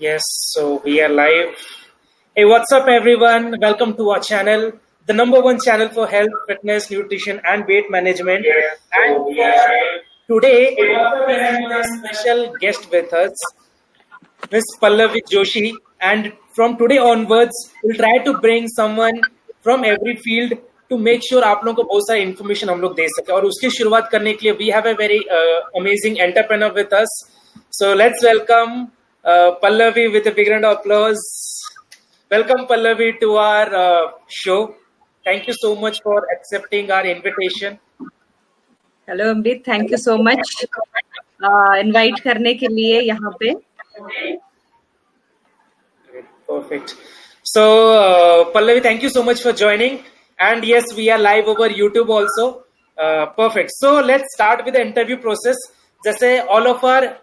Yes, so we are live. Hey, what's up, everyone? Welcome to our channel, the number one channel for health, fitness, nutrition, and weight management. Yes, and so we are live. today, we have a special guest with us, Miss Pallavi Joshi. And from today onwards, we'll try to bring someone from every field to make sure आप लोगों को बहुत सारी information हम लोग दे सके और उसकी शुरुआत करने के लिए we have a very amazing entrepreneur with us so let's welcome Pallavi with a big round of applause welcome pallavi to our uh, show thank you so much for accepting our invitation hello Amrit thank you so much invite करने के लिए यहाँ पे Perfect. So, uh, Pallavi, thank you so much for joining. And yes, we are live over YouTube also. Uh, perfect. So, let's start with the interview process. जैसे all of our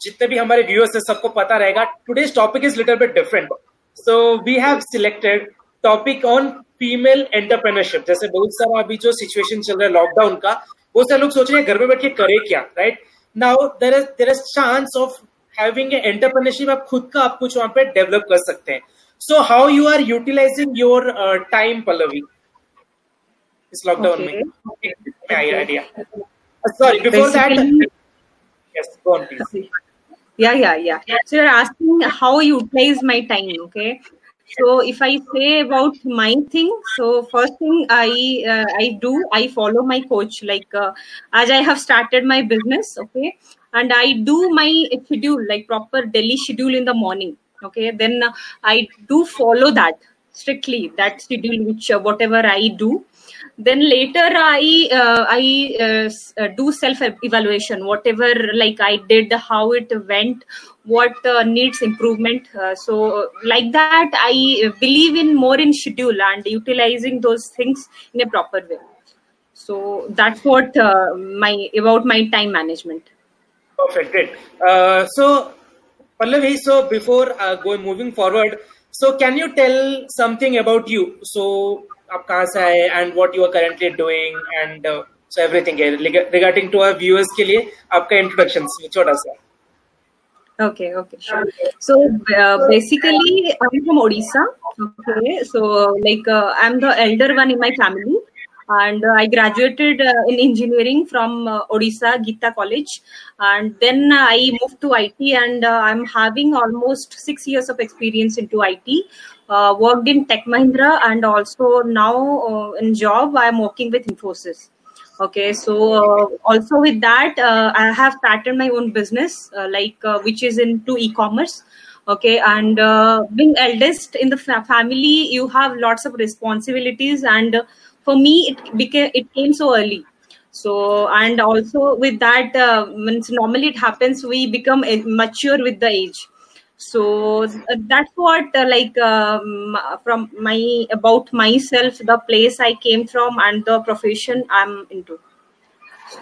जितने भी हमारे viewers है सबको पता रहेगा today's topic is little bit different so we have selected topic on female entrepreneurship जैसे बहुत सारा अभी जो सिचुएशन चल रहा है लॉकडाउन का बहुत सारे लोग सोच रहे हैं घर में बैठ के करे क्या right now there is there is chance of having entrepreneurship आप खुद का आप कुछ वहाँ पे डेवलप कर सकते हैं. So how you are utilising your time Pallavi इस लॉकडाउन में idea sorry before that yes go on please. Yeah yeah yeah. So you're asking how I utilize my time okay? So if i say about my thing so first thing i uh, i do i follow my coach. Like uh, as i have started my business okay? And i do my schedule like proper daily schedule in the morning okay? Then i do follow that strictly that schedule which uh, whatever i do then later i uh, i uh, uh, do self evaluation whatever like i did how it went what uh, needs improvement uh, so like that i believe in more in schedule and utilizing those things in a proper way so that's what my about my time management Perfect, great. So, Pallavi, so before uh, going moving forward, so can you tell something about you? So, आप कहाँ से आए are currently doing and uh, so everything है reg- regarding to our viewers के लिए आपका introduction छोटा सा. Okay, sure. So uh, basically, I'm from Odisha. Okay, so like uh, I'm the elder one in my family, and uh, I graduated uh, in engineering from uh, Odisha Gita College, and then I moved to IT, and uh, I'm having almost six years of experience into IT. Uh, worked in Tech Mahindra, and also now uh, in job I'm working with Infosys. Okay so uh, also with that uh, i have started my own business uh, like uh, which is into e-commerce. Okay and uh, being eldest in the fa- family you have lots of responsibilities and uh, for me it became it came so early. So and also with that uh, normally it happens we become eh, mature with the age. So uh, that's what uh, like um, from my about myself the place i came from and the profession i'm into.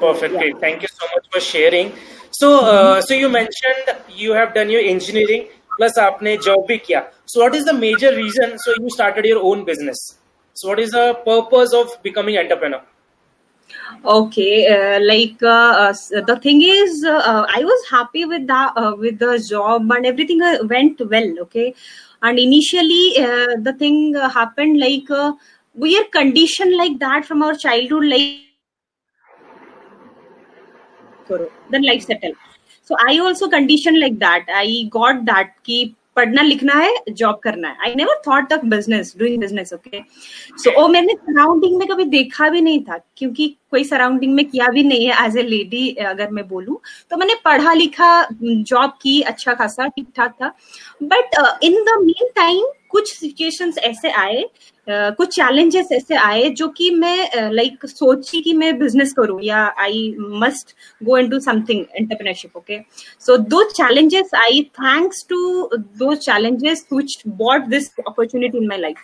Perfectly. Yeah. thank you so much for sharing. So uh, mm-hmm. so you mentioned you have done your engineering plus aapne job bhi kiya so what is the major reason? So you started your own business. So, what is the purpose of becoming entrepreneur? okay uh, like uh, uh, the thing is uh, uh, i was happy with the uh, with the job and everything went well okay? And initially the thing happened like we are conditioned like that from our childhood like then life settle so i also conditioned like that. I got that keep पढ़ना लिखना है job करना है। I never thought of business doing business okay so वो मैंने surrounding में कभी देखा भी नहीं था, क्योंकि कोई सराउंडिंग में किया भी नहीं है एज ए लेडी अगर मैं बोलूँ तो मैंने पढ़ा लिखा जॉब की अच्छा खासा ठीक ठाक था। But in the meantime कुछ सिचुएशंस ऐसे आए कुछ चैलेंजेस ऐसे आए जो कि मैं लाइक सोची कि मैं बिज़नेस करूँ या I must go into something entrepreneurship okay so दो चैलेंजेस आई थैंक्स टू दो challenges which bought this opportunity in my life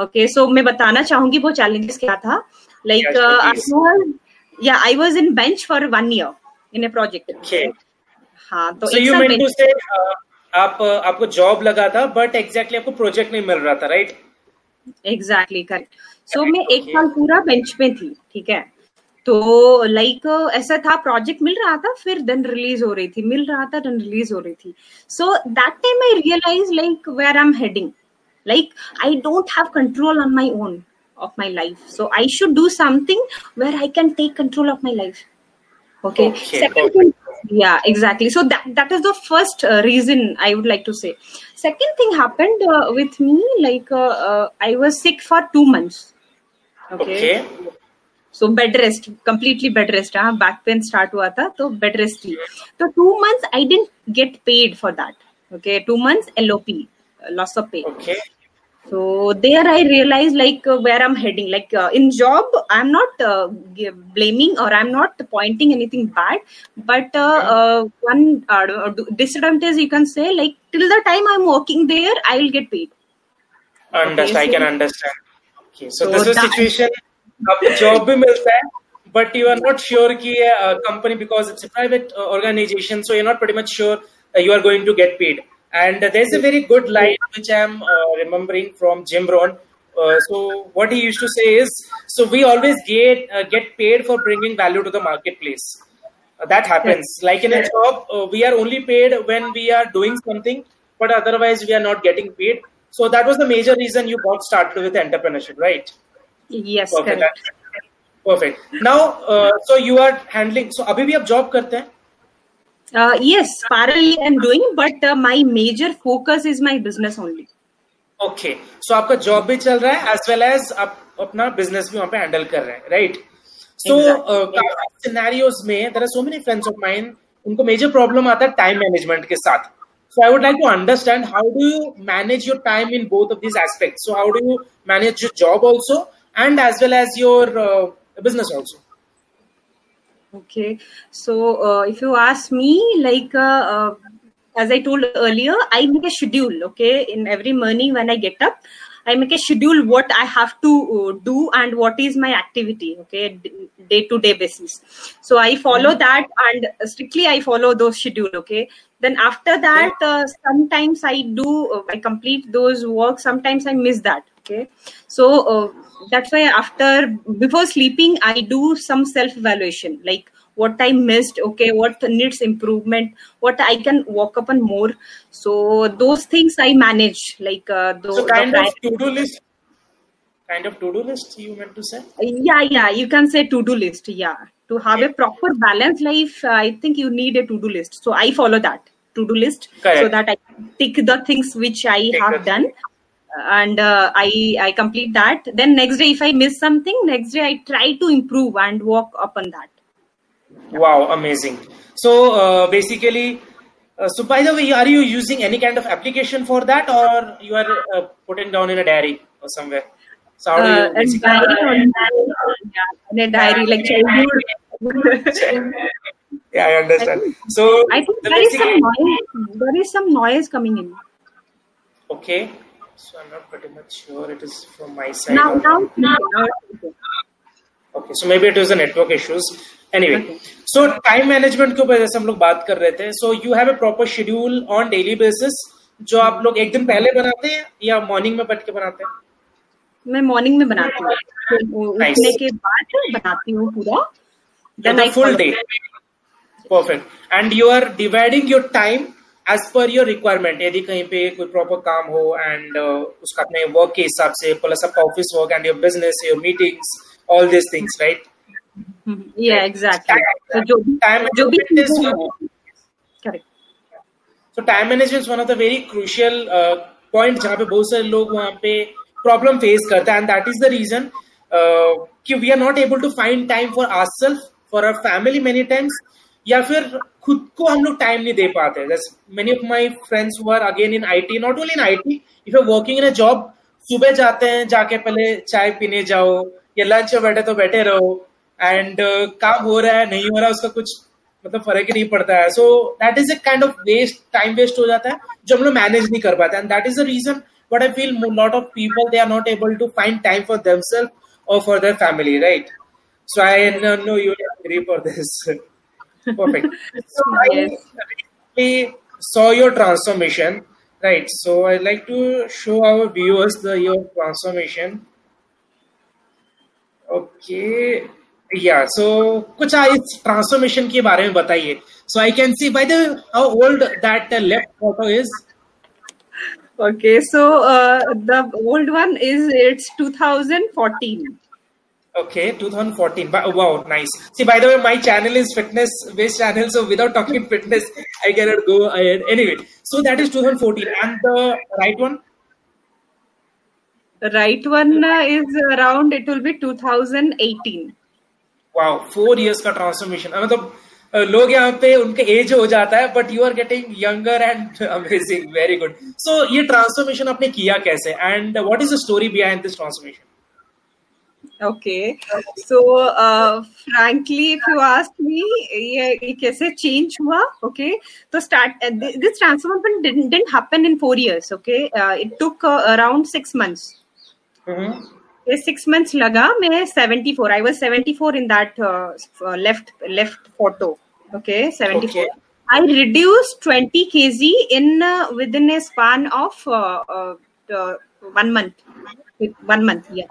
okay so मैं बताना चाहूँगी वो चैलेंजेस क्या था? लाइक या I was in bench for one year in a project हाँ तो so uh, आप आपको जॉब लगा था बट एग्जैक्टली exactly आपको प्रोजेक्ट नहीं मिल रहा था right right? Exactly correct so मैं एक साल पूरा बेंच पे थी ठीक है? तो लाइक ऐसा था प्रोजेक्ट मिल रहा था फिर देन रिलीज़ हो रही थी। मिल रहा था देन रिलीज़ हो रही थी। So that time I realise like where I am heading like I don't have control on my own of my life so I should do something where I can take control of my life okay, okay. second thing yeah exactly so that that is the first uh, reason i would like to say second thing happened uh, with me like uh, uh i was sick for 2 months okay, okay. So bed rest completely bed rest हाँ back pain start हुआ था तो bed rest थी तो two months I didn't get paid for that okay two months LOP loss of pay okay so there i realized like uh, where i'm heading. Like uh, in job i'm not uh, blaming or i'm not pointing anything bad. But uh, yeah. Uh, one uh, disadvantage you can say like till the time i'm working there i will get paid. Understand. Okay, so, i can understand. Okay so, so this is situation. job but you are not sure ki a company because it's a private organization so you're not pretty much sure you are going to get paid. and there's a very good line which I'm uh, remembering from Jim Rohn. Uh, so what he used to say is, so we always get uh, get paid for bringing value to the marketplace. that happens. Like in a job, we are only paid when we are doing something, but otherwise we are not getting paid. So that was the major reason you got started with entrepreneurship, right? Yes. Perfect. Perfect. Now, so you are handling. So अभी भी आप job करते हैं? Uh, yes, parallel I'm doing, but uh, my major focus is my business only. Okay, so आपका job भी चल रहा है एज वेल एज आप अपना बिज़नेस भी वहाँ पे हैंडल कर रहे हैं राइट सो काफ़ी सिनेरियोज में there are so many friends of mine उनको मेजर प्रॉब्लम आता है टाइम मैनेजमेंट के साथ So I would like to understand how do you manage your time in both of these aspects. So how do you manage your job also and as well as your uh, business also? Okay, so uh, if you ask me, like uh, uh, as I told earlier, I make a schedule. Okay, in every morning when I get up, I make a schedule what I have to uh, do and what is my activity. Okay, day to day basis. So I follow mm-hmm. that and strictly I follow those schedule. Okay, then after that, uh, sometimes I do uh, I complete those work. Sometimes I miss that. Okay, so that's why after before sleeping i do some self evaluation like what i missed okay? What needs improvement? What i can work upon more? So those things i manage like uh, those, so kind of to-do list kind of to-do list you meant to say? Yeah yeah you can say to-do list yeah. To have a proper balanced life i think you need a to-do list. So i follow that to-do list Correct. so that i tick the things which i Take have done and uh, I I complete that. Then next day, if I miss something, next day I try to improve and work upon that. Wow, amazing! So uh, basically, uh, so by the way, are you using any kind of application for that, or you are uh, putting down in a diary or somewhere? So how do you uh, diary, in a diary like childhood. yeah, I understand. So I think there is some noise. There is some noise coming in. Okay. So I'm not pretty much sure it is from my side. Now, now, now. Okay, so maybe it was a network issues. Anyway, so time management के ऊपर जैसे हम लोग बात कर रहे थे so you have a proper schedule on daily basis जो आप लोग एक दिन पहले बनाते हैं या मॉर्निंग में बैठ के बनाते हैं मैं मॉर्निंग में बनाती हूँ तो उठने के बाद बनाती हूँ पूरा full day perfect and you are dividing your time as per your requirement यदि कहीं पे कोई प्रॉपर काम हो एंड uh, उसका अपने वर्क के हिसाब से प्लस आपका office work and your business your meetings all this things right yeah exactly. So जो time जो भी correct. So time management is one of the very crucial uh, जहाँ पे बहुत सारे लोग वहाँ पे प्रॉब्लम फेस करते हैं and that is the reason कि we are not able to find time for our self for our family many times या फिर खुद को हम लोग टाइम नहीं दे पाते। Many of my friends were again in I T not only in I T if you working in a job सुबह जाते हैं जाके पहले चाय पीने जाओ या लंच में बैठे तो बैठे रहो एंड uh, काम हो रहा है नहीं हो रहा है उसका कुछ मतलब फ़र्क ही नहीं पड़ता है। So that is a kind of waste time waste हो जाता है जो हम लोग मैनेज नहीं कर पाते। And that is the reason but I feel lot of people they are not able to find time for themself और for their family right so I know you agree for this Perfect. so yes. I saw your transformation, right? So I'd like to show our viewers the your transformation. Okay, या सो कुछ इस transformation के बारे में बताइए सो I can see by the how old that left photo is Okay, so uh, the old one is it's 2014. Okay, 2014. But, wow, nice. See, by the way, my channel is fitness based channel, so without talking fitness, I cannot go ahead. Anyway, so that is 2014, and the right one. The right one uh, is around, it will be 2018. Wow, four years का transformation. मतलब uh, लोग यहाँ पे उनके as हो जाता है but you are getting younger and amazing very good so ये ट्रांसफॉर्मेशन आपने किया कैसे and what is the story behind this transformation Okay, so uh, frankly, if you ask me, ये ये कैसे change हुआ? Okay, तो start uh, th- this transformation didn't, didn't happen in four years. Okay, uh, it took uh, around six months. ये six months लगा मैं 74 I was 74 in that uh, uh, left left photo okay 74 Okay. I reduced 20 kg in uh, within a span of uh, uh, uh, one month one month yeah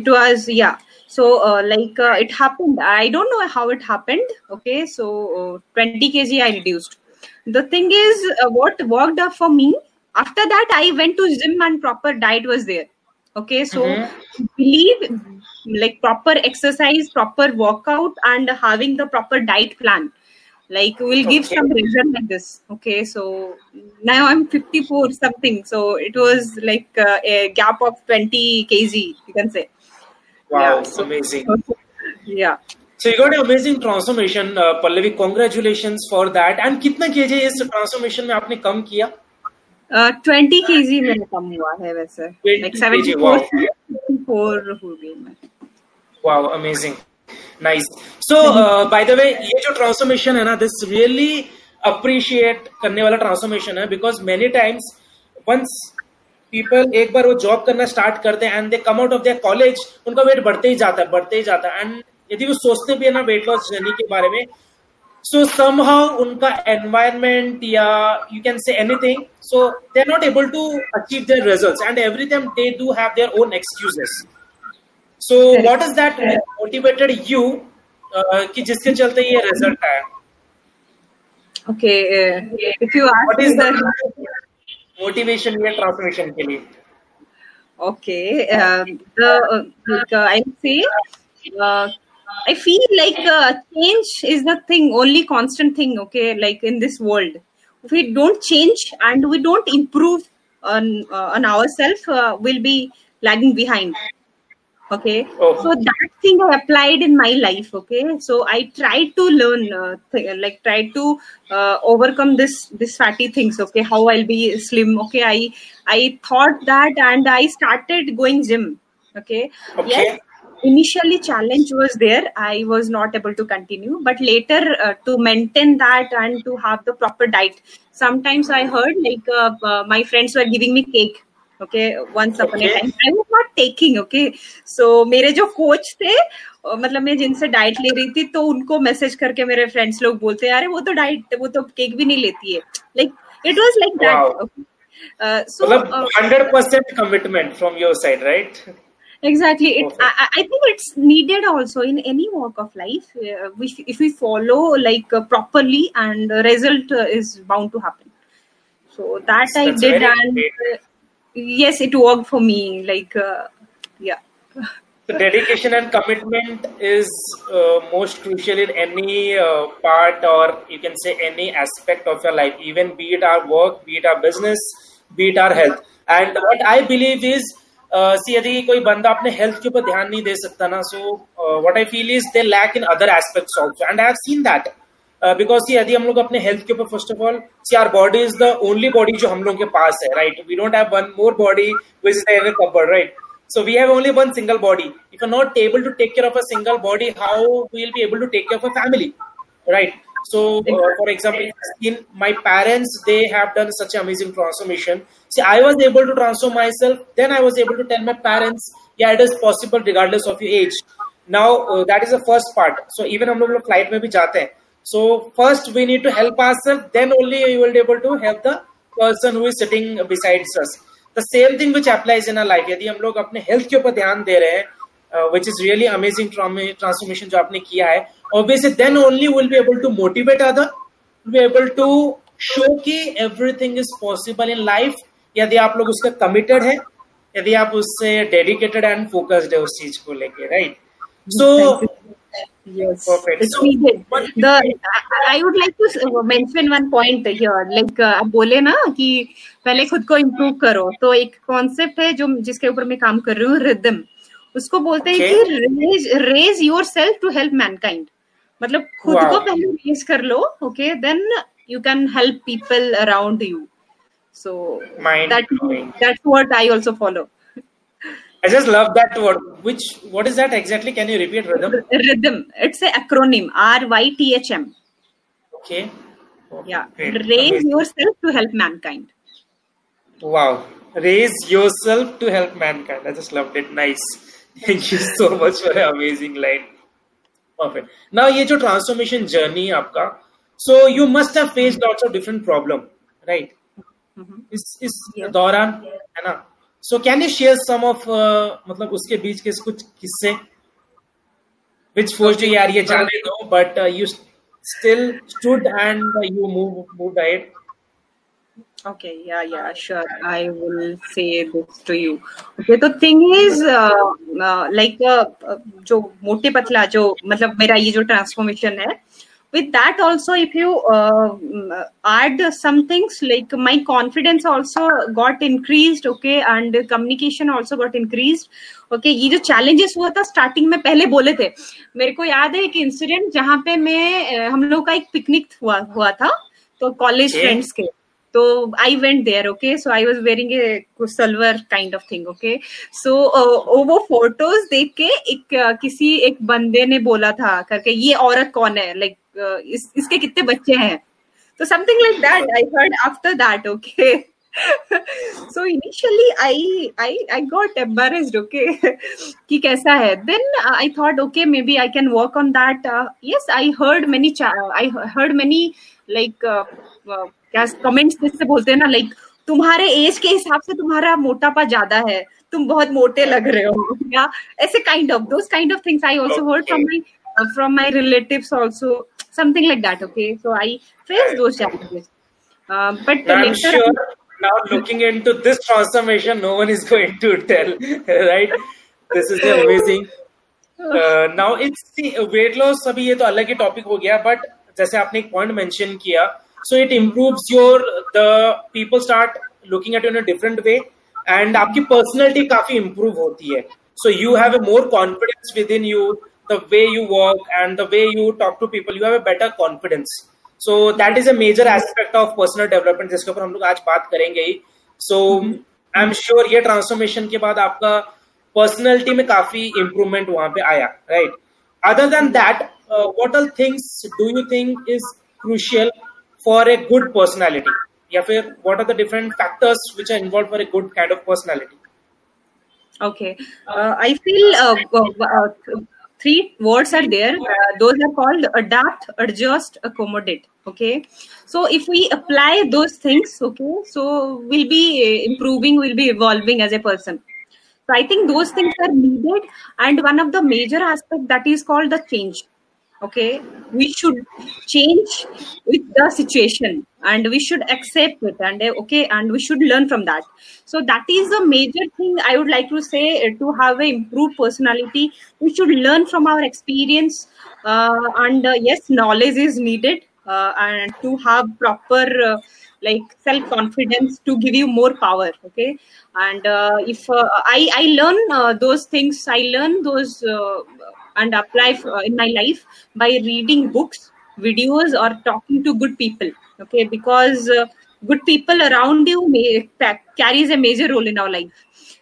it was yeah. So uh, like uh, it happened. I don't know how it happened okay? So uh, 20 kg i reduced. The thing is uh, what worked up for me after that i went to gym and proper diet was there okay? So believe like proper exercise proper workout and having the proper diet plan like we'll give Okay. some reason like this okay? So now i'm 54 something. So it was like uh, a gap of 20 kg you can say Wow, yeah, so, amazing. yeah. So you got an amazing transformation, uh, Pallavi. Congratulations for that. And कितना kg इस transformation में आपने कम किया? Twenty के जी में कम हुआ है वैसे लाइक सेवेंटी फोर हो गई मैं wow amazing nice so by the way ये जो ट्रांसफॉर्मेशन है ना दिस रियली अप्रिशिएट करने वाला ट्रांसफॉर्मेशन है because many times once people एक बार वो जॉब करना स्टार्ट करते हैं and they come out of their college उनका वेट बढ़ते ही जाता है बढ़ते ही जाता है। एंड यदि वो सोचते भी है ना वेट लॉस जर्नी के बारे में सो समहाउ उनका एनवायरमेंट या you can say anything so they are not able to achieve their results and every time they do have their own excuses so what is that motivated you कि जिसके चलते ये result आया? Okay uh, if you ask is the the motivation या transformation के लिए Okay. Um, the uh, like, uh, I would say, uh, I feel like uh, change is the thing, only constant thing. Okay, like in this world, if we don't change and we don't improve on uh, on ourselves, uh, we'll be lagging behind. Okay, Oh. so that thing I applied in my life. Okay, so I tried to learn, uh, th- like tried to uh, overcome this this fatty things. Okay, how I'll be slim. Okay, I I thought that and I started going gym. Okay. Okay. Yes. Initially, challenge was there. I was not able to continue, but later uh, to maintain that and to have the proper diet. Sometimes I heard like uh, uh, my friends were giving me cake. Okay, once upon a Okay. time, I was not taking. Okay, so मेरे जो coach थे मतलब मैं जिनसे diet ले रही थी तो उनको मैसेज करके मेरे फ्रेंड्स लोग बोलते हैं अरे वो तो डाइट वो तो केक भी नहीं लेती है like it was like that so मतलब hundred percent commitment from your side right exactly it Perfect. I, I I think it's needed also in any walk of life uh, we, if we follow like uh, properly and the result uh, is bound to happen so that i That's did and uh, yes it worked for me like uh, yeah The dedication and commitment is uh, most crucial in any uh, part, or you can say any aspect of your life, even be it our work, be it our business, be it our health. And what I believe is, uh, see, यदि कोई बंदा अपने health के ऊपर ध्यान नहीं दे सकता ना so what I feel is they lack in other aspects also and I have seen that because यदि हम लोग अपने हेल्थ के ऊपर first of all see our body is the only body जो हम लोग के पास है right we don't have one more body which is in covered right so we have only one single body if you're not able to take care of a single body how we'll be able to take care of a family right so uh, for example in my parents they have done such amazing transformation see i was able to transform myself then i was able to tell my parents yeah it is possible regardless of your age now uh, that is the first part so even हम लोग flight में भी जाते हैं so first we need to help ourselves then only we will be able to help the person who is sitting besides us. The same thing which applies in life यदि हम लोग अपने हेल्थ के ऊपर ध्यान दे रहे हैं which is really amazing transformation जो आपने किया है obviously then only will be able to motivate other be able to show कि everything is possible in life यदि आप लोग उसका कमिटेड है यदि आप उससे डेडिकेटेड एंड फोकस्ड है उस चीज़ को लेके right so yes. Perfect. it's so, needed the i would like to mention one point here. Like uh, आप बोले ना कि पहले खुद को इम्प्रूव करो। तो एक कॉन्सेप्ट है जो जिसके ऊपर मैं काम कर रही हूँ रिदम उसको बोलते हैं कि raise raise your self to help mankind मतलब खुद wow. को पहले रेज कर लो okay then you can help people around you so that that's what I also follow I just love that word. Which what is that exactly? Can you repeat rhythm? Rhythm. It's a acronym. R Y T H M. Okay. yeah. Raise Amazing. yourself to help mankind. Wow. Raise yourself to help mankind. I just loved it. Nice. Thank you so much for an amazing line. Perfect. Now ये जो transformation journey आपका, so you must have faced lots of different problem, right? Mm-hmm. इस इस yeah. दौरान है ना So can you share some of मतलब उसके बीच के कुछ किस्से विच फोर्स यू यार ये जाने दो but you still stood and you move move ahead Okay, yeah, yeah, sure. I will say this to you. Okay, the thing is, uh, uh, uh, uh जो मोटे पतला जो मतलब मेरा ये जो ट्रांसफॉर्मेशन है uh, with that also if you uh, add some things like my confidence also got increased okay and communication also got increased okay okay, ये जो चैलेंजेस हुआ था स्टार्टिंग में पहले बोले थे मेरे को याद है एक इंसिडेंट जहाँ पे मैं हम लोग का एक पिकनिक हुआ हुआ था तो कॉलेज फ्रेंड्स के तो I went there okay so I was wearing a silver kind of thing okay so वो फ़ोटोज़ देख के एक uh, किसी एक बंदे ने बोला था करके ये औरत कौन है लाइक like, uh, इस, इसके कितने बच्चे हैं तो something like that I heard after that okay so initially i i i got embarrassed okay कि कैसा है then uh, i thought okay maybe i can work on that uh, yes i heard many i heard many like uh, uh, क्या comments जिससे बोलते हैं ना like तुम्हारे as के हिसाब से तुम्हारा मोटापा ज़्यादा है तुम बहुत मोटे लग रहे हो या ऐसे kind of those kind of things I also heard from my from my relatives also something like that okay so i faced those challenges uh, but I'm sure now looking into this transformation no one is going to tell right this is amazing uh, now it's the weight loss अभी ये तो अलग ही topic हो गया but जैसे आपने एक point mention किया so it improves your the people start looking at in a different way and आपकी पर्सनैलिटी काफ़ी इम्प्रूव होती है। So you have a more confidence with in you the way you work and the way you talk to people you have a better confidence so that is a major aspect of personal development जिसके ऊपर हम लोग आज बात करेंगे ही। So I am sure ये transformation के बाद आपका पर्सनैलिटी में काफ़ी इम्प्रूवमेंट वहाँ पे आया right other than that what are things do you think is crucial for a good personality या फिर what are the different factors which are involved for a good kind of personality okay uh, i feel uh, uh, three words are there uh, those are called adapt adjust accommodate okay so if we apply those things okay so we'll be improving we'll be evolving as a person so i think those things are needed and one of the major aspect that is called the change okay? We should change with the situation and we should accept it and uh, okay and we should learn from that. So that is a major thing i would like to say uh, to have a improved personality. We should learn from our experience uh, and uh, yes knowledge is needed uh, and to have proper uh, like self confidence to give you more power okay? And if i i learn those things. I learn those and apply for, uh, in my life by reading books videos or talking to good people okay? Because uh, good people around you may, carries a major role in our life.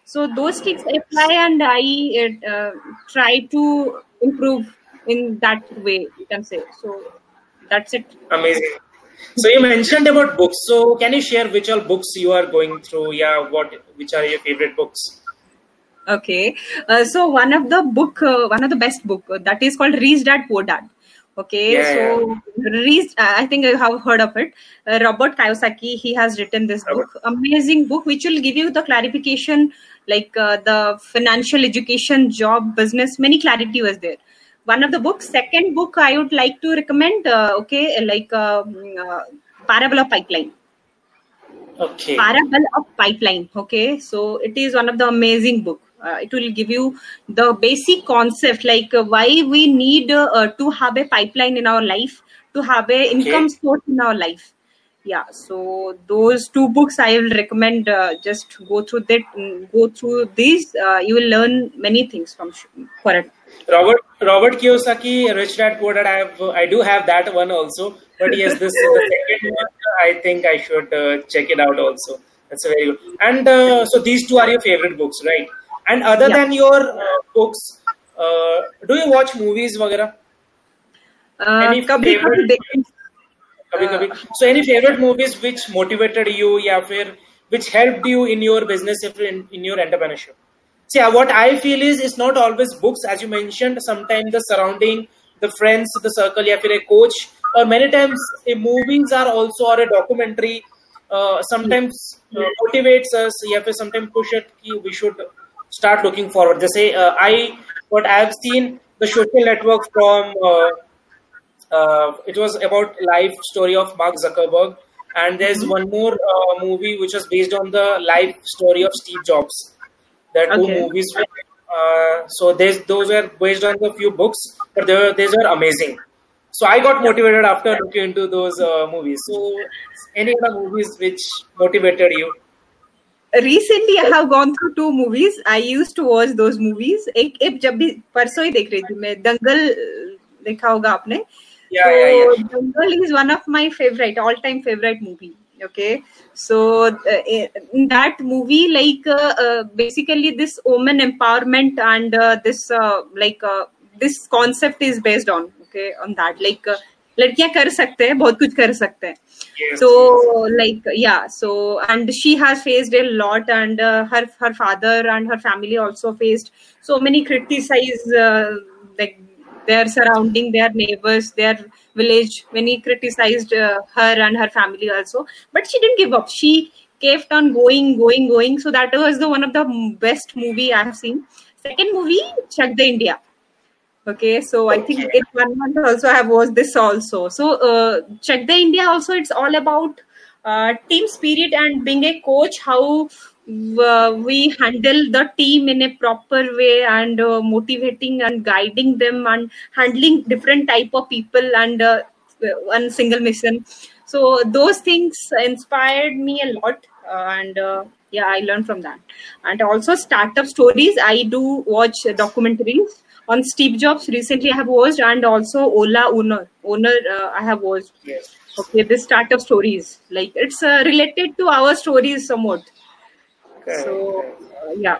So those i apply and i uh, try to improve in that way you can say. So that's it. Amazing. So you mentioned about books. So can you share which all books you are going through? Yeah what which are your favorite books okay uh, so one of the book uh, one of the best book uh, that is called rich dad poor dad Okay, Yeah, so Reese, I think you have heard of it. Uh, Robert Kiyosaki, he has written this Robert. book, amazing book, which will give you the clarification, like uh, the financial education, job, business, many clarity was there. One of the books. Second book, I would like to recommend. Uh, okay, like um, uh, Parable of Pipeline. Okay. Parable of Pipeline. Okay, so it is one of the amazing book. Uh, it will give you the basic concept, like uh, why we need uh, to have a pipeline in our life, to have a income source in our life. Yeah, so those two books I will recommend. Uh, just go through that. mm, Go through these. Uh, you will learn many things from for it. Robert Robert Kiyosaki, Rich Dad Poor Dad. I have I do have that one also. But yes, this is the second one. I think I should uh, check it out also. That's very good. And uh, so these two are your favorite books, right? And other Yeah. than your uh, books, uh, do you watch movies, वगैरह? Uh, Any कभी favorite कभी देख- कभी कभी so any favorite movies which motivated you या फिर which helped you in your business if in, in your entrepreneurship see uh, what i feel is it's not always books as you mentioned sometimes the surrounding the friends the circle या फिर a coach or many times a movies are also or a documentary uh, sometimes uh, motivates us या फिर sometimes push it कि we should start looking forward जैसे uh, i what i have seen the social network from uh, uh, it was about life story of Mark Zuckerberg, and there's one more uh, movie which was based on the life story of Steve Jobs. That are two Okay. movies. Uh, so there's, those were based on the few books, but they were, these were amazing. So I got motivated after looking into those uh, movies. So any other movies which motivated you? Recently I have gone through two movies I use to watch those movies एक एक जब भी परसों ही देख रही थी मैं दंगल देखा होगा आपने Dangal is one of my favourite all time favourite movie okay so uh, in that movie like uh, uh, basically this woman empowerment and this like this concept is based on okay on that like लड़कियाँ कर सकते हैं बहुत कुछ कर सकते हैं। So like yeah so and she has faced a lot and her her father and her family also faced so many criticise like they are surrounding they are neighbours they are village many criticised her and her family also but she didn't give up she kept on going going going so that was the one of the best movie I have seen second movie Chak De India Okay, so I think in one month also I have watched this also. So uh, Chak De India also. It's all about uh, team spirit and being a coach. How uh, we handle the team in a proper way and uh, motivating and guiding them and handling different type of people and uh, one single mission. So those things inspired me a lot, uh, and uh, yeah, I learned from that. And also startup stories. I do watch documentaries on Steve Jobs. Recently, I have watched, and also Ola owner. Owner, uh, I have watched. yes. Okay, this startup stories. Like it's uh, related to our stories somewhat. Correct, So uh, yeah.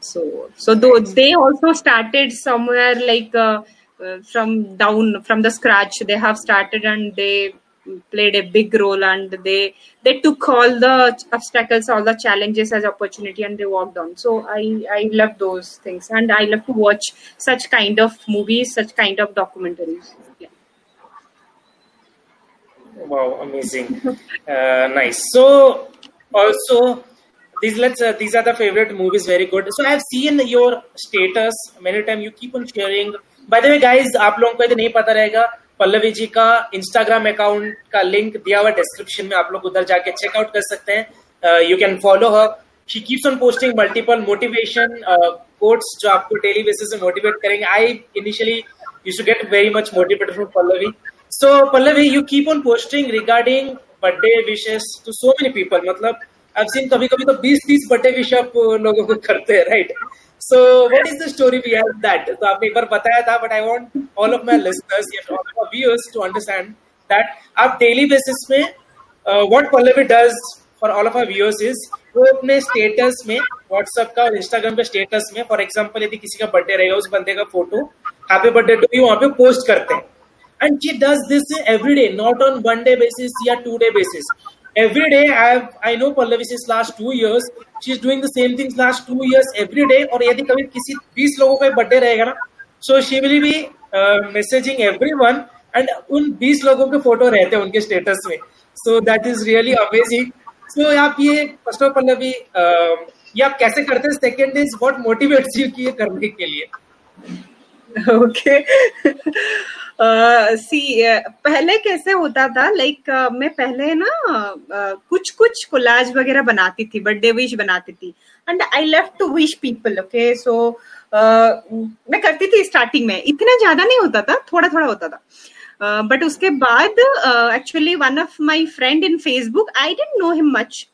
So so though they also started somewhere like uh, uh, from down from the scratch. They have started and they played a big role and they they took all the obstacles all the challenges as opportunity and they walked on. So i i love those things and i love to watch such kind of movies such kind of documentaries. Yeah. wow amazing. Uh, nice. So also these let's uh, these are the favorite movies very good. So i have seen your status many time. You keep on sharing. By the way guys aap logon ko ye nahi pata rahega Pallavi ji का Instagram account का link दिया हुआ description में आप लोग उधर जाके checkout कर सकते हैं you can follow her she keeps on posting multiple motivation quotes जो आपको डेली बेसिस में मोटिवेट करेंगे I initially you should get very much motivated from Pallavi So Pallavi, you keep on posting regarding birthday wishes to so many people. मतलब I've seen कभी कभी तो 20-30 birthday wish आप लोगों को करते हैं, right right? So what is the story behind that तो आपने एक बार बताया था but I want all of my listeners viewers to understand that आप डेली बेसिस में what Pallavi does for all of our viewers is वो अपने स्टेटस में व्हाट्सएप का और इंस्टाग्राम के स्टेटस में फॉर एग्ज़ाम्पल यदि किसी का बर्थडे रहेगा उस बंदे का photo happy birthday to you वहाँ पे पोस्ट करते हैं। And she does this every day not on one day basis या two day basis every day i have i know pallavi since last two years she's doing the same things last two years every day और यदि कभी किसी 20 लोगों का birthday रहेगा ना so she will be uh, messaging everyone and उन 20 लोगों के फ़ोटो रहते हैं उनके स्टेटस में so that is really amazing so आप ये फ़र्स्ट ऑफ़ ऑल अभी ये आप कैसे करते हैं second is what motivates you कि ये करने के लिए ओके सी uh, uh, पहले कैसे होता था? लाइक like, uh, मैं पहले ना कुछ कुछ कोलाज वगैरह बनाती थी बर्थडे विश बनाती थी। And I love to wish people okay so मैं करती थी स्टार्टिंग में। इतना ज़्यादा नहीं होता था थोड़ा थोड़ा होता था। बट uh, उसके बाद actually one of my friend in Facebook I didn't know him much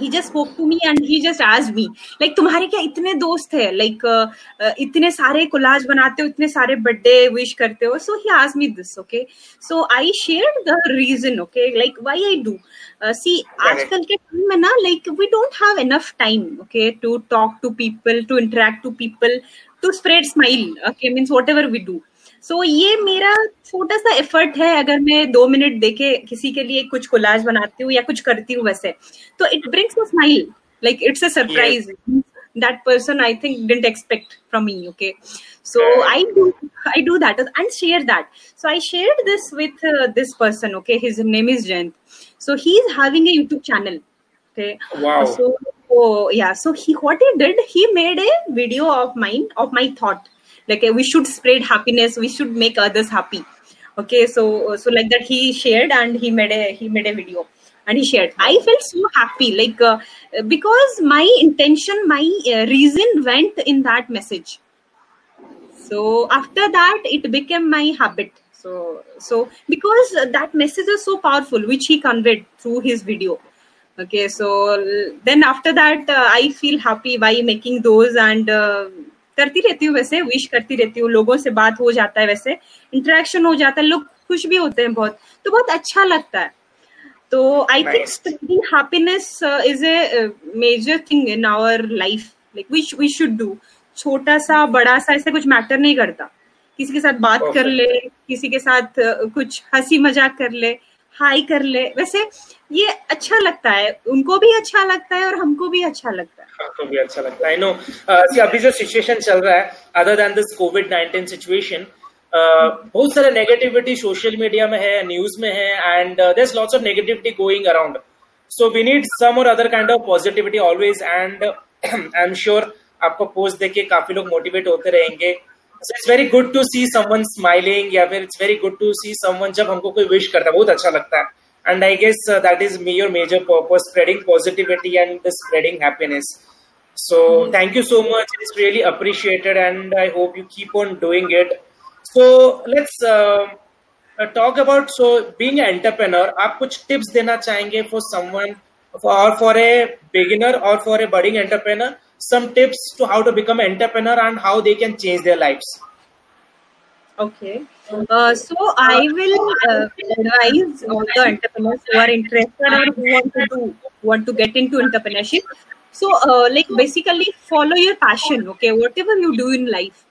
he just spoke to me and he just as me like तुम्हारे क्या इतने दोस्त है? लाइक like, uh, इतने सारे कोलाज बनाते हो इतने सारे बर्थडे विश करते हो? सो ही आज me this okay so I share the reason okay like why I do see आजकल के टाइम में ना like we don't have enough time okay to talk to people to interact to people to spread smile okay means whatever we do so so, ये मेरा छोटा सा effort है अगर मैं दो मिनट देखे किसी के लिए कुछ कोलाज बनाती हूँ या कुछ करती हूँ वैसे। तो it brings a smile like it's a surprise that person I think didn't expect from me okay so I do I do that and share that so I share this with this person okay his name is Jayant so he is having a YouTube channel okay so yeah so he what he did he made a video of mind of my thought like we should spread happiness we should make others happy. Okay so so like that he shared and he made a he made a video. And he shared. I felt so happy like uh, because my intention my uh, reason went in that message. So after that it became my habit. So so because that message is so powerful which he conveyed through his video. Okay so then after that uh, i feel happy by making those and uh, करती रहती हूँ वैसे wish करती रहती हूँ लोगों से बात हो जाता है वैसे इंटरेक्शन हो जाता है लोग खुश भी होते हैं बहुत तो बहुत अच्छा लगता है। तो I think spreading happiness is a major thing in our life like which we should do छोटा सा बड़ा सा ऐसे कुछ मैटर नहीं करता। किसी के साथ बात कर ले किसी के साथ कुछ हँसी मज़ाक कर ले हाई कर ले वैसे ये अच्छा लगता है उनको भी अच्छा लगता है और हमको भी अच्छा लगता है। हमको भी अच्छा लगता है। नो अभी जो सिचुएशन चल रहा है other than this covid nineteen situation बहुत सारे नेगेटिविटी सोशल मीडिया में है न्यूज़ में है and there lots of negativity going around so we need some और other kind of positivity always and I am sure आपको पोस्ट देख के काफ़ी लोग मोटिवेट होते रहेंगे। It's very good to see someone smiling या फिर it's very good to see someone जब हमको कोई विश करता है बहुत अच्छा लगता है। And i guess uh, that is your major purpose spreading positivity and spreading happiness. so mm-hmm. thank you so much it's really appreciated and i hope you keep on doing it so let's uh, uh, talk about so being an entrepreneur आप कुछ tips देना चाहेंगे for someone or for a beginner or for a budding entrepreneur some tips to how to become an entrepreneur and how they can change their lives Okay. Uh, so I will uh, advise all the entrepreneurs who are interested or who want to do, want to get into entrepreneurship. so, uh, like basically, follow your passion. Okay, whatever you do in life,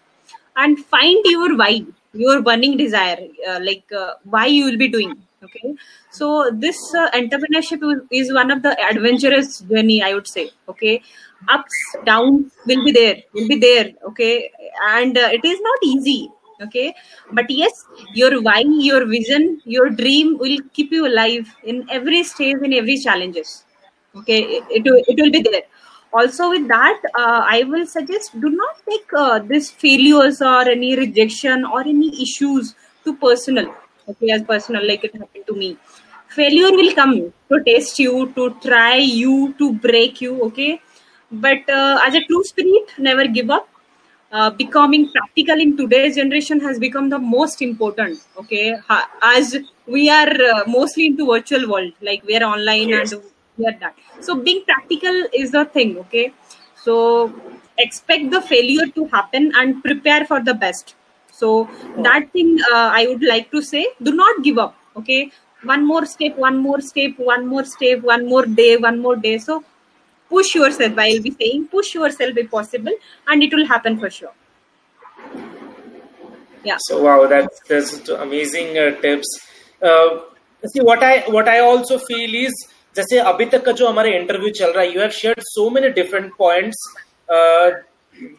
and find your why, your burning desire, uh, like uh, why you will be doing. Okay, so this uh, entrepreneurship is one of the adventurous journey. I would say. Okay, ups, downs will be there, will be there. Okay, and it is not easy okay but yes your why your vision your dream will keep you alive in every stage in every challenges okay it, it, it will be there also with that uh, i will suggest do not take uh, this failures or any rejection or any issues to personal okay as personal like it happened to me. Failure will come to test you to try you to break you okay? But uh, as a true spirit never give up. Uh, becoming practical in today's generation has become the most important okay? As we are uh, mostly into virtual world like we are online yes. and so being practical is the thing okay? So expect the failure to happen and prepare for the best. So that thing uh, i would like to say do not give up okay? One more step one more step one more step one more day one more day. So push yourself. I'll be saying push yourself if possible and it will happen for sure. Yeah. So wow that's that's amazing uh, tips. Uh, see what i what i also feel is जैसे अभी तक का जो हमारे interview चल रहा है you have share so many different points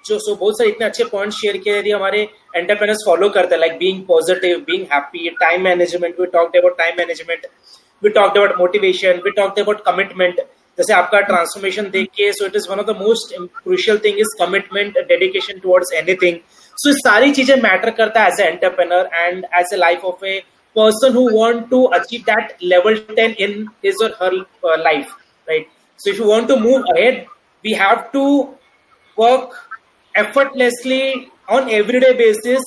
जो सो बहुत सारे इतने अच्छे पॉइंट्स शेयर किए यदि हमारे एंटरप्रेनर्स फॉलो करते like being positive being happy time management we talked about time management we talked about motivation we talked about commitment जैसे आपका ट्रांसफॉर्मेशन देख के so it is one of the most crucial thing is commitment dedication towards anything so सारी चीज़ें matter करता है as a entrepreneur and as a life of a person who want to achieve that level 10 in his or her uh, life right so if you want to move ahead we have to work effortlessly on everyday basis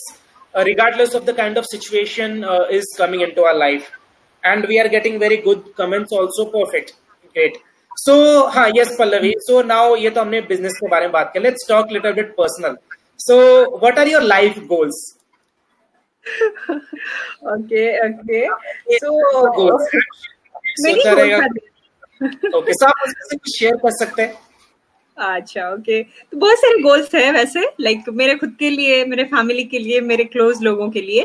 uh, regardless of the kind of situation uh, is coming into our life and we are getting very good comments also perfect great so हाँ yes pallavi so now ये तो हमने business के बारे में बात किया let's talk little bit personal so what are your life goals सोचा रहेगा ओके सो आप उसमें से कुछ शेयर कर सकते हैं? अच्छा ओके तो बहुत सारे गोल्स है वैसे लाइक like, मेरे खुद के लिए मेरे फैमिली के लिए मेरे क्लोज लोगों के लिए.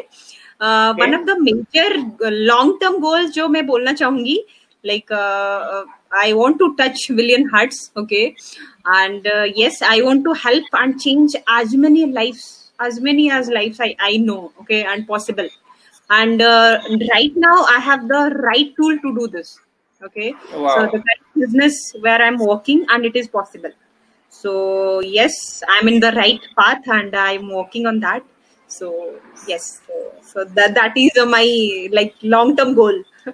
One of the major long term goals जो मैं बोलना चाहूँगी like I want to touch million hearts okay and yes I want to help and change as many lifes as many as lives I, I know okay and possible. And uh, right now i have the right tool to do this okay? Wow. so the right business where i'm working and it is possible. So yes i'm in the right path and i'm working on that. So yes so, so that that is uh, my like long term goal.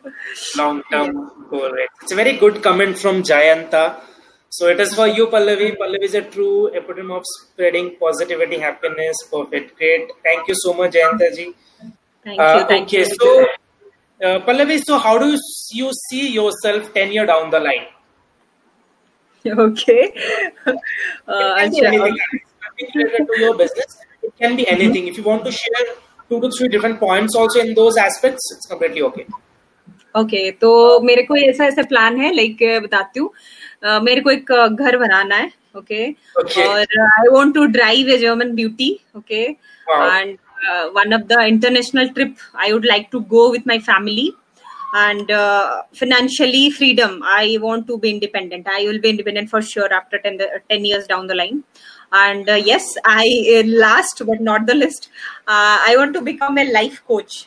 Long term goal right. It's a very good comment from jayanta so it is for you pallavi pallavi is a true epitome of spreading positivity happiness perfect great thank you so much jayanta ji thank Uh, you thank okay you so uh, pallavi so how do you, you see yourself 10 year down the line okay uh, It can be anything. okay. Nothing related to your business. It can be anything. If you want to share two to three different points also in those aspects, it's completely okay. Okay तो मेरे को ऐसा ऐसा plan है like बताती हूँ। मेरे को एक घर बनाना है ओके और I want to drive a German beauty okay and one of the international trip I would like to go with my family and financially freedom I want to be independent I will be independent for sure after ten years down the line and yes I last but not the least I want to become a life coach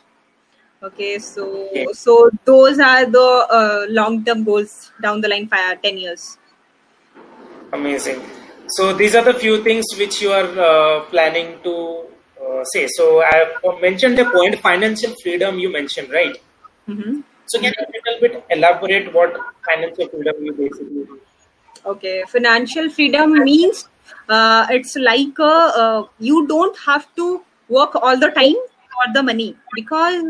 okay so Okay. so those are the uh, long term goals down the line five, 10 years Amazing. So these are the few things which you are uh, planning to uh, say. So I have mentioned the point financial freedom you mentioned, right? hmm So can you a little bit elaborate what financial freedom you basically do? okay financial freedom means uh, it's like uh, uh, you don't have to work all the time for the money. Because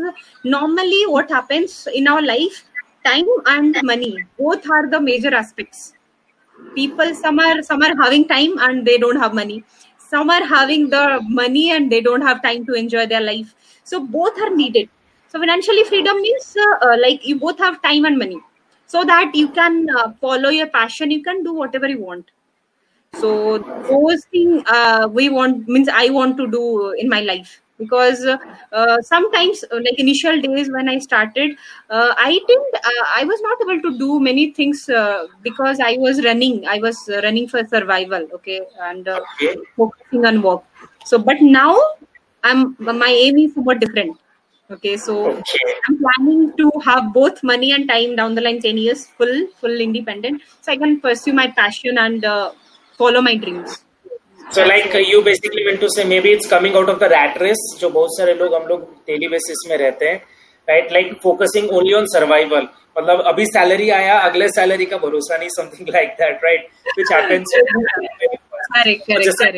normally what happens in our life time and money both are the major aspects. People some are some are having time and they don't have money. Some are having the money and they don't have time to enjoy their life. So both are needed. So financially freedom means uh, uh, like you both have time and money. So that you can uh, follow your passion. You can do whatever you want. So those things uh, we want means i want to do in my life because uh, sometimes uh, like initial days when i started uh, i didn't uh, i was not able to do many things uh, because i was running i was uh, running for survival okay and uh, Okay. focusing on work so but now i'm my aim is somewhat different okay so Okay. i'm planning to have both money and time down the line 10 years full full independent so i can pursue my passion and uh, follow my dreams So like uh, you basically meant to say maybe it's coming out of the rat race जो बहुत सारे लोग हम लोग daily basis में रहते हैं right like focusing only on survival मतलब अभी सैलरी आया अगले सैलरी का भरोसा नहीं something like that right which happens correct correct जैसा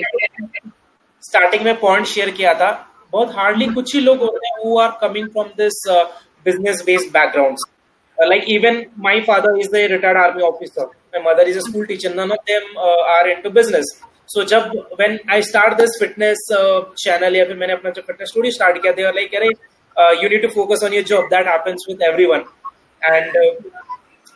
स्टार्टिंग में पॉइंट शेयर किया था बहुत हार्डली कुछ ही लोग होते हैं who are coming from this business based background like even my father is the retired army officer my mother is a school teacher none of them are into business so जब when I start this fitness channel या फिर मैंने अपना जो fitness studio start किया they like अरे you need to focus on your job that happens with everyone and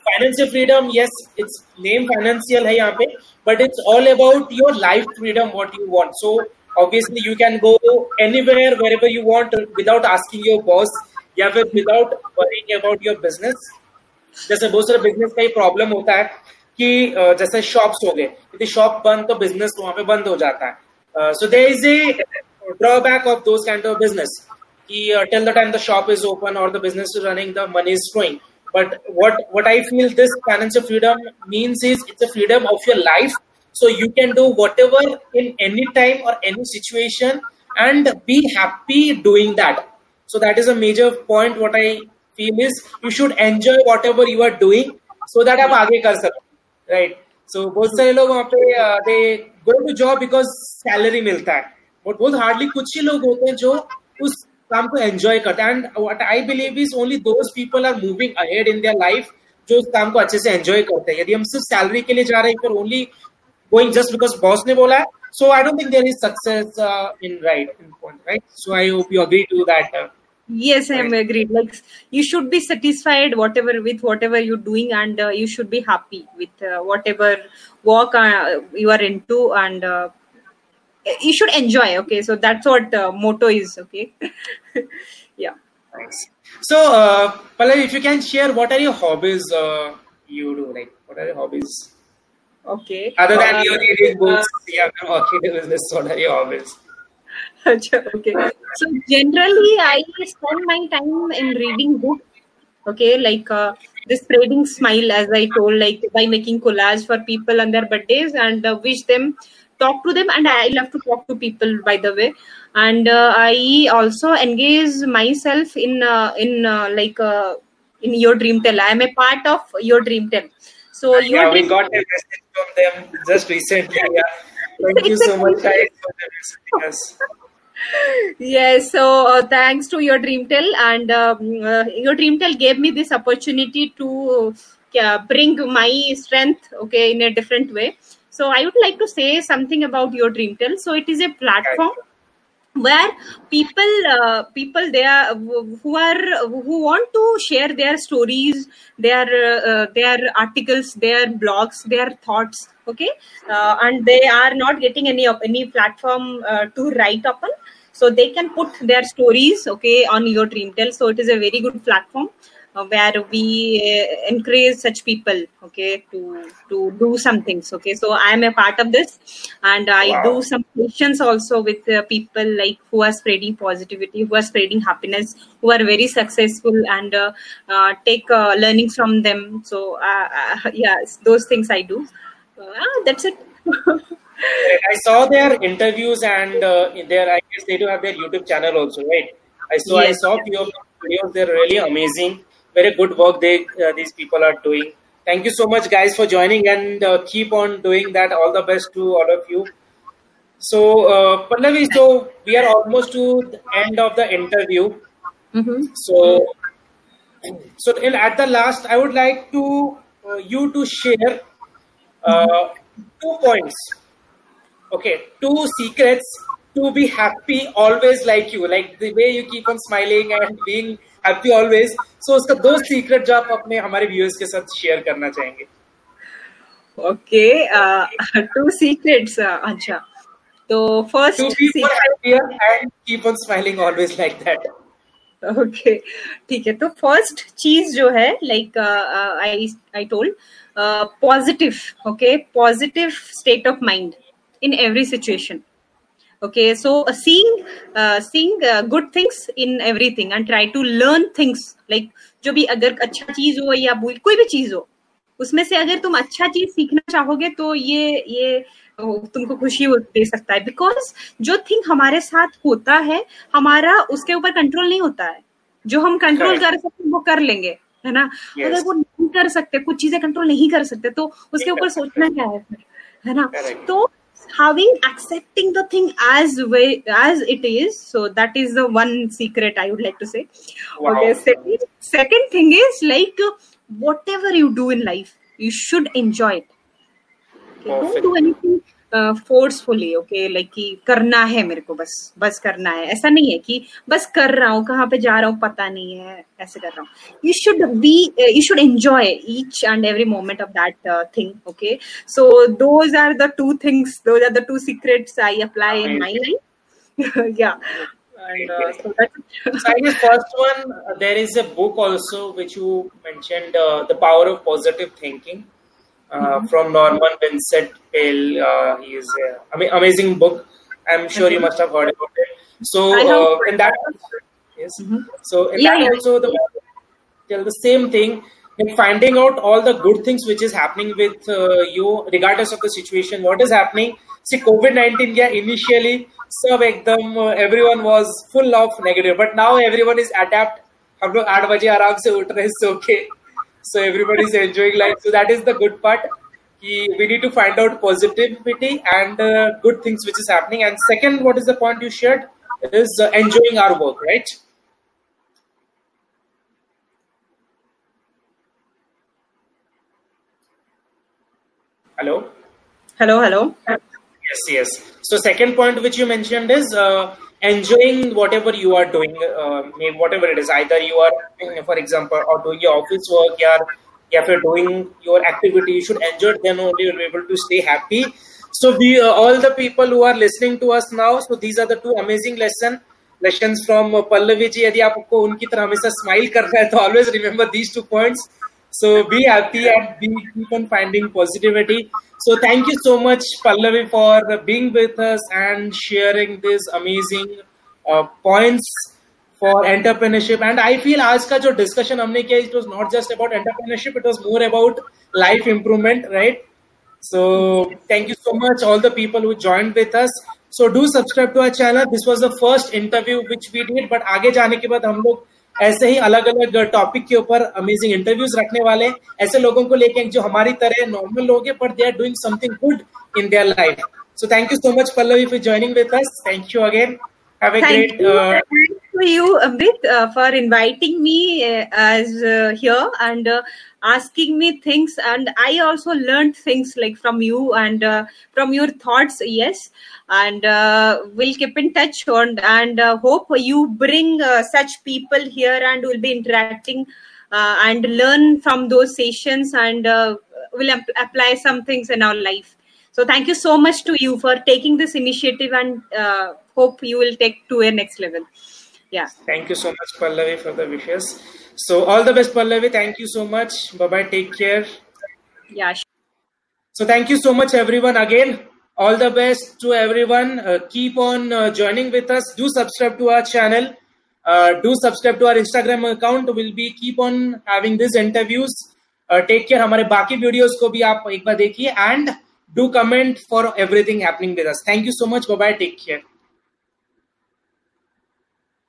financial freedom yes its name financial है यहाँ पे but it's all about your life freedom what you want so obviously you can go anywhere wherever you want without asking your boss या फिर without worrying about your business जैसे बहुत सारे business का ही problem होता है कि जैसे शॉप्स हो गए यदि शॉप बंद तो बिज़नेस वहाँ पे बंद हो जाता है। So there is a drawback of those of business कि till the time the shop is open और the business is running the money is flowing but what what I feel this financial freedom means is it's a freedom of your life so you can do whatever in any time और any situation and be happy doing that so that is a major point what I feel is you should enjoy whatever you are doing so that आप आगे कर सकते right. सो बहुत सारे लोग वहाँ पे they go to job because salary मिलता है. But बहुत hardly कुछ ही लोग होते हैं जो उस काम को एंजॉय करते हैं. And what I believe is only those people are moving ahead in their life जो उस काम को अच्छे से एंजॉय करते हैं. यदि हम सिर्फ़ सैलरी के लिए जा रहे हैं, for only going just because boss ने बोला है so I don't think there is success in right in right so I hope you agree to that yes i am agreed like you should be satisfied whatever with whatever you're doing and uh, you should be happy with uh, whatever work uh, you are into and uh, you should enjoy okay? So that's what uh, motto is okay? Yeah. Nice. So uh, Pallavi, if you can share what are your hobbies uh, you do? Like what are your hobbies? Okay. Other than uh, your reading books yeah working in business what are your hobbies okay so generally i spend my time in reading books okay? Like uh, this spreading smile as i told like by making collage for people on their birthdays and uh, wish them talk to them and i love to talk to people by the way. And uh, i also engage myself in uh, in uh, like uh, in your dream tell i am a part of your dream tell so yeah we got a message from them just recently. Yeah. Thank you so much guys for visiting us yes so uh, thanks to your dream tell and um, uh, your dream tell gave me this opportunity to bring my strength okay in a different way so I would like to say something about your Dreamtel. So it is a platform where people uh, people they are who are who want to share their stories their uh, their articles their blogs their thoughts okay? Uh, and they are not getting any of any platform uh, to write upon. So they can put their stories okay on your dreamtel. So it is a very good platform. uh, where we uh, encourage such people okay to to do some things okay so i am a part of this and i wow. do some sessions also with uh, people like who are spreading positivity who are spreading happiness who are very successful and uh, uh, take uh, learnings from them so yes those things i do that's it I saw their interviews and uh, their I guess they do have their YouTube channel also, right? I saw yes. I saw few of the videos. They're really amazing very good work they uh, these people are doing. Thank you so much, guys, for joining and uh, keep on doing that. All the best to all of you. So, uh, Pallavi, so we are almost to the end of the interview. Mm-hmm. So, so at the last, I would like to uh, you to share uh, two points. Okay, two secrets to be happy always like you, like the way you keep on smiling and being happy always so उसका दो secret जो आप अपने हमारे viewers के साथ share करना चाहेंगे। ओके टू सीक्रेट्स अच्छा तो first and keep on smiling always like that okay ठीक है तो फ़र्स्ट चीज़ जो है like I I told positive okay positive state of mind in every situation okay so uh, seeing uh, seeing uh, good things in everything and try to learn things. Like जो भी अगर अच्छा चीज़ हो या कोई भी चीज़ हो उसमें से अगर तुम अच्छा चीज़ सीखना चाहोगे तो ये ये तुमको खुशी दे सकता है। बिकॉज़ जो थिंग हमारे साथ होता है हमारा उसके ऊपर कंट्रोल नहीं होता है। जो हम कंट्रोल कर सकते वो कर लेंगे है ना? Yes. अगर वो नहीं कर सकते कुछ चीज़ें कंट्रोल नहीं कर सकते तो उसके ऊपर सोचना क्या है है ना? तो having accepting the thing as way as it is so that is the one secret i would like to say wow. okay second, second thing is like whatever you do in life you should enjoy it okay? don't do anything forcefully okay like कि करना है मेरे को बस बस करना है। ऐसा नहीं है कि बस कर रहा हूँ कहाँ पे जा रहा हूँ पता नहीं है ऐसे कर रहा हूँ। You should be you should enjoy each and every moment of that thing okay so those are the two things those are the two secrets I apply in my life या And uh, so that's so I guess first one, uh, there is a book also which you mentioned, uh, The Power of Positive Thinking. Uh, from Norman Vincent Peale. Uh, he is an amazing book. I'm sure you must have heard about it. So uh, in that, yes. Mm-hmm. So in yeah, that yeah. also the the same thing in finding out all the good things which is happening with uh, you regardless of the situation what is happening see covid-19 yeah initially so uh, everyone was full of negative but now everyone is adapt हम लोग आठ बजे आराम so everybody is enjoying life. So that is the good part. we need to find out positivity and uh, good things which is happening. And second, what is the point you shared is uh, enjoying our work, right? Hello. Hello. Hello. Yes. Yes. So second point which you mentioned is uh, enjoying whatever you are doing, uh, whatever it is. Either you are, for example, or doing your office work, you are if you're doing your activity you should enjoy it then only you'll be able to stay happy so we uh, all the people who are listening to us now so these are the two amazing lesson lessons from uh, pallavi ji यदि आपको उनकी तरह हमेशा smile कर रहा है तो always remember these two points so be happy and be keep on finding positivity so thank you so much pallavi for being with us and sharing these amazing uh, points for entrepreneurship and I feel आज का जो discussion हमने किया it was not just about entrepreneurship it was more about life improvement right so thank you so much all the people who join with us so do subscribe to our channel this was the first interview which we did but आगे जाने के बाद हम लोग ऐसे ही अलग अलग topic के ऊपर अमेजिंग इंटरव्यूज़ रखने वाले ऐसे लोगों को लेके जो हमारी तरह नॉर्मल लोग हैं but they are doing something good in their life so thank you so much Pallavi for joining with us thank you again have a great for you, Amrit, uh, for inviting me uh, as uh, here and uh, asking me things. And I also learned things like from you and uh, from your thoughts. Yes, and uh, we'll keep in touch on and uh, hope you bring uh, such people here and we'll be interacting uh, and learn from those sessions and we'll ap- apply some things in our life. So thank you so much to you for taking this initiative and hope you will take to a next level. Yeah. Thank you so much pallavi for the wishes. So all the best pallavi. Thank you so much. Bye bye take care. Yeah so thank you so much everyone again all the best to everyone uh, keep on uh, joining with us do subscribe to our channel uh, do subscribe to our instagram account we'll be keep on having these interviews take care. हमारे बाकी videos को भी आप एक बार देखिए and do comment for everything happening with us thank you so much bye take care